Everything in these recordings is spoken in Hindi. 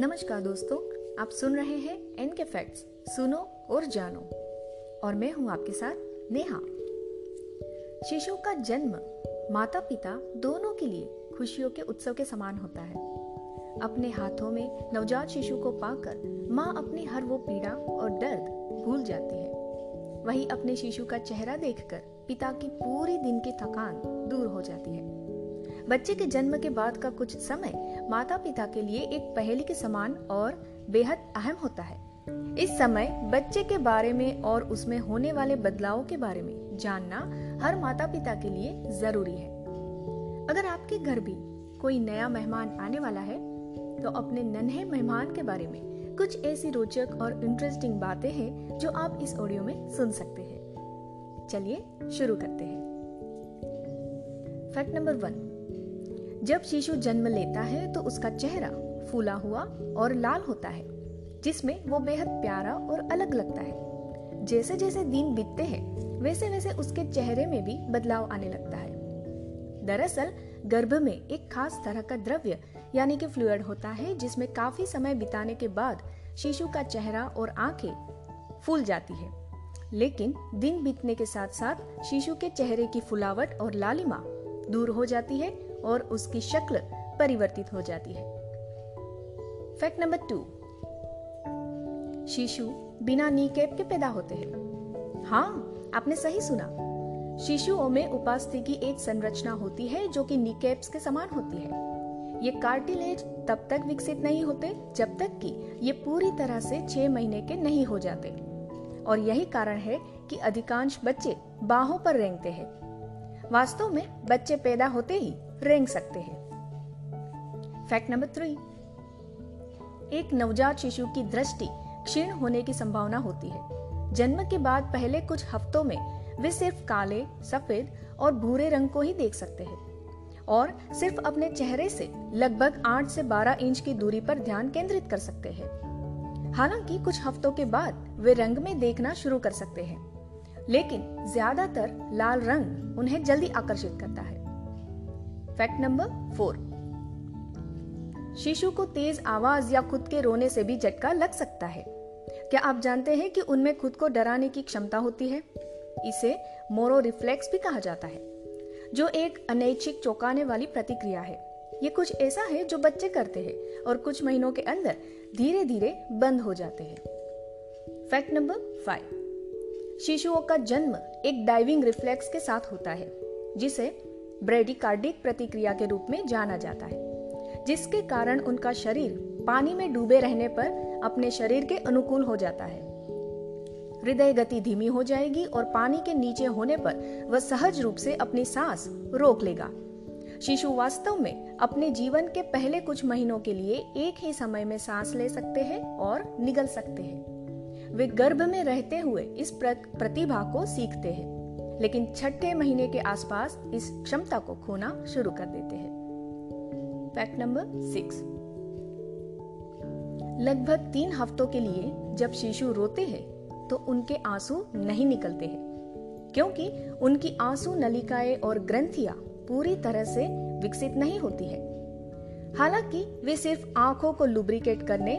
नमस्कार दोस्तों, आप सुन रहे हैं एन के फैक्ट्स सुनो और जानो। और मैं हूँ आपके साथ नेहा। शिशु का जन्म माता पिता दोनों के लिए खुशियों के उत्सव के समान होता है। अपने हाथों में नवजात शिशु को पाकर माँ अपनी हर वो पीड़ा और दर्द भूल जाती है। वही अपने शिशु का चेहरा देखकर पिता की पूरी दिन की थकान दूर हो जाती है। बच्चे के जन्म के बाद का कुछ समय माता पिता के लिए एक पहेली के समान और बेहद अहम होता है। इस समय बच्चे के बारे में और उसमें होने वाले बदलाव के बारे में जानना हर माता पिता के लिए ज़रूरी है। अगर आपके घर भी कोई नया मेहमान आने वाला है तो अपने नन्हे मेहमान के बारे में कुछ ऐसी रोचक और इंटरेस्टिंग बातें हैं जो आप इस ऑडियो में सुन सकते हैं। चलिए शुरू करते हैं। फैक्ट नंबर वन जब शिशु जन्म लेता है तो उसका चेहरा फूला हुआ और लाल होता है, जिसमें वो बेहद प्यारा और अलग लगता है। जैसे जैसे दिन बीतते हैं वैसे वैसे उसके चेहरे में भी बदलाव आने लगता है। दरअसल, गर्भ में एक खास तरह का द्रव्य, यानी कि फ्लूड होता है, जिसमें काफ़ी समय बिताने के बाद शिशु का चेहरा और आँखें फूल जाती है। लेकिन दिन बीतने के साथ साथ शिशु के चेहरे की फुलावट और लालिमा दूर हो जाती है और उसकी शक्ल परिवर्तित हो जाती है। फैक्ट नंबर टू शिशु बिना नी कैप के पैदा होते हैं। हाँ आपने सही सुना। शिशुओं में उपास्थि की एक संरचना होती है जो कि नीकेप्स के समान होती है। ये कार्टिलेज तब तक विकसित नहीं होते जब तक कि ये पूरी तरह से छह महीने के नहीं हो जाते। और यही कारण है कि अधिकांश बच्चे बाहों पर रेंगते हैं। वास्तव में बच्चे पैदा होते ही रेंग सकते हैं। फैक्ट नंबर थ्री एक नवजात शिशु की दृष्टि क्षीण होने की संभावना होती है। जन्म के बाद पहले कुछ हफ्तों में वे सिर्फ़ काले, सफ़ेद और भूरे रंग को ही देख सकते हैं। और सिर्फ़ अपने चेहरे से लगभग 8 से 12 इंच की दूरी पर ध्यान केंद्रित कर सकते हैं। हालाँकि कुछ हफ्तों के बाद वे रंग में देखना शुरू कर सकते हैं। लेकिन ज़्यादातर लाल रंग उन्हें जल्दी आकर्षित करता है। फैक्ट नंबर फोर शिशु को तेज आवाज़ या खुद के रोने से भी झटका लग सकता है। क्या आप जानते हैं कि उनमें खुद को डराने की क्षमता होती है? इसे मोरो रिफ्लेक्स भी कहा जाता है, जो एक अनैच्छिक चौंकाने वाली प्रतिक्रिया है। ये कुछ ऐसा है जो बच्चे करते हैं और कुछ महीनों के अंदर धीरे धीरे बंद हो जाते हैं। फैक्ट नंबर फाइव शिशुओं का जन्म एक डाइविंग रिफ्लेक्स के साथ होता है, जिसे ब्रेडिकार्डिक प्रतिक्रिया के रूप में जाना जाता है, जिसके कारण उनका शरीर पानी में डूबे रहने पर अपने शरीर के अनुकूल हो जाता है। हृदय गति धीमी हो जाएगी और पानी के नीचे होने पर वह सहज रूप से अपनी सांस रोक लेगा। शिशु वास्तव में अपने जीवन के पहले कुछ महीनों के लिए एक ही समय में सांस ले सकते हैं और निगल सकते हैं। वे गर्भ में रहते हुए इस प्रतिभा को सीखते हैं, लेकिन छठे महीने के आसपास इस क्षमता को खोना शुरू कर देते हैं। फैक्ट नंबर सिक्स लगभग तीन हफ्तों के लिए जब शिशु रोते हैं तो उनके आँसू नहीं निकलते हैं, क्योंकि उनकी आँसू नलिकाएँ और ग्रंथियाँ पूरी तरह से विकसित नहीं होती है। हालाँकि वे सिर्फ़ आँखों को लुब्रिकेट करने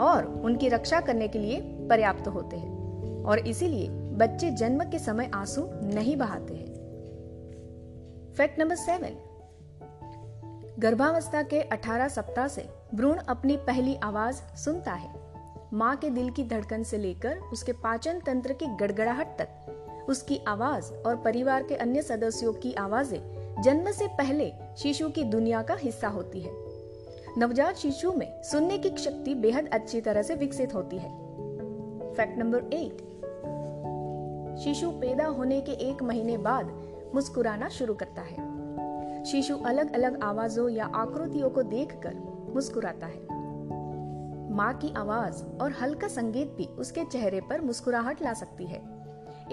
और उनकी रक्षा करने के लिए पर्याप्त होते हैं और इसीलिए बच्चे जन्म के समय आँसू नहीं बहाते हैं। Fact number seven. गर्भावस्था के 18 सप्ताह से भ्रूण अपनी पहली आवाज़ सुनता है। माँ के दिल की धड़कन से लेकर उसके पाचन तंत्र की गड़गड़ाहट तक, उसकी आवाज़ और परिवार के अन्य सदस्यों की आवाज़ें जन्म से पहले शिशु की दुनिया का हिस्सा होती है। नवजात शिशु में सुनने की शक्ति बेहद अच्छी तरह से विकसित होती है। फैक्ट नंबर एट शिशु पैदा होने के एक महीने बाद मुस्कुराना शुरू करता है। शिशु अलग अलग आवाजों या आकृतियों को देखकर मुस्कुराता है। माँ की आवाज़ और हल्का संगीत भी उसके चेहरे पर मुस्कुराहट ला सकती है।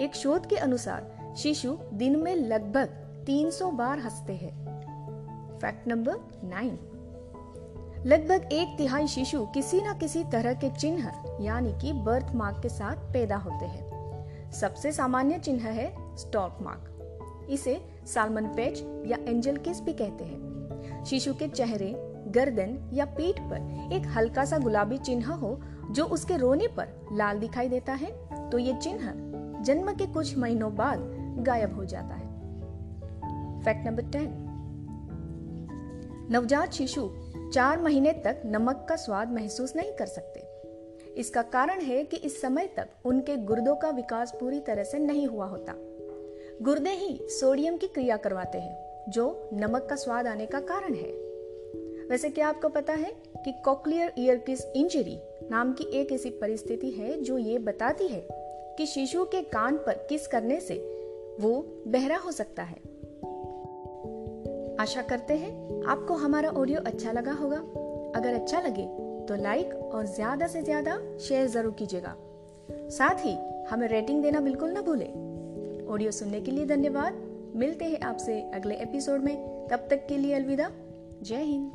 एक शोध के अनुसार शिशु दिन में लगभग 300 बार हँसते हैं। फैक्ट नंबर नाइन लगभग एक तिहाई शिशु किसी न किसी तरह के चिन्ह, यानी कि बर्थ मार्क के साथ पैदा होते हैं। सबसे सामान्य चिन्ह है स्टॉक मार्क इसे सालमन पेच या एंजल किस भी कहते हैं। शिशु के चेहरे, गर्दन या पीठ पर एक हल्का सा गुलाबी चिन्ह हो, जो उसके रोने पर लाल दिखाई देता है तो ये चिन्ह जन्म के कुछ महीनों बाद गायब हो जाता है। फैक्ट नंबर टेन नवजात शिशु चार महीने तक नमक का स्वाद महसूस नहीं कर सकते। इसका कारण है कि इस समय तक उनके गुर्दों का विकास पूरी तरह से नहीं हुआ होता। गुर्दे ही सोडियम की क्रिया करवाते हैं, जो नमक का स्वाद आने का कारण है। वैसे क्या आपको पता है कि कॉकलियर ईयर किस इंजरी नाम की एक ऐसी परिस्थिति है जो ये बताती है कि शिशु के कान पर किस करने से वो बहरा हो सकता है? आशा करते हैं आपको हमारा ऑडियो अच्छा लगा होगा। अगर अच्छा लगे तो लाइक और ज़्यादा से ज़्यादा शेयर ज़रूर कीजिएगा। साथ ही हमें रेटिंग देना बिल्कुल ना भूले। ऑडियो सुनने के लिए धन्यवाद। मिलते हैं आपसे अगले एपिसोड में। तब तक के लिए अलविदा। जय हिंद।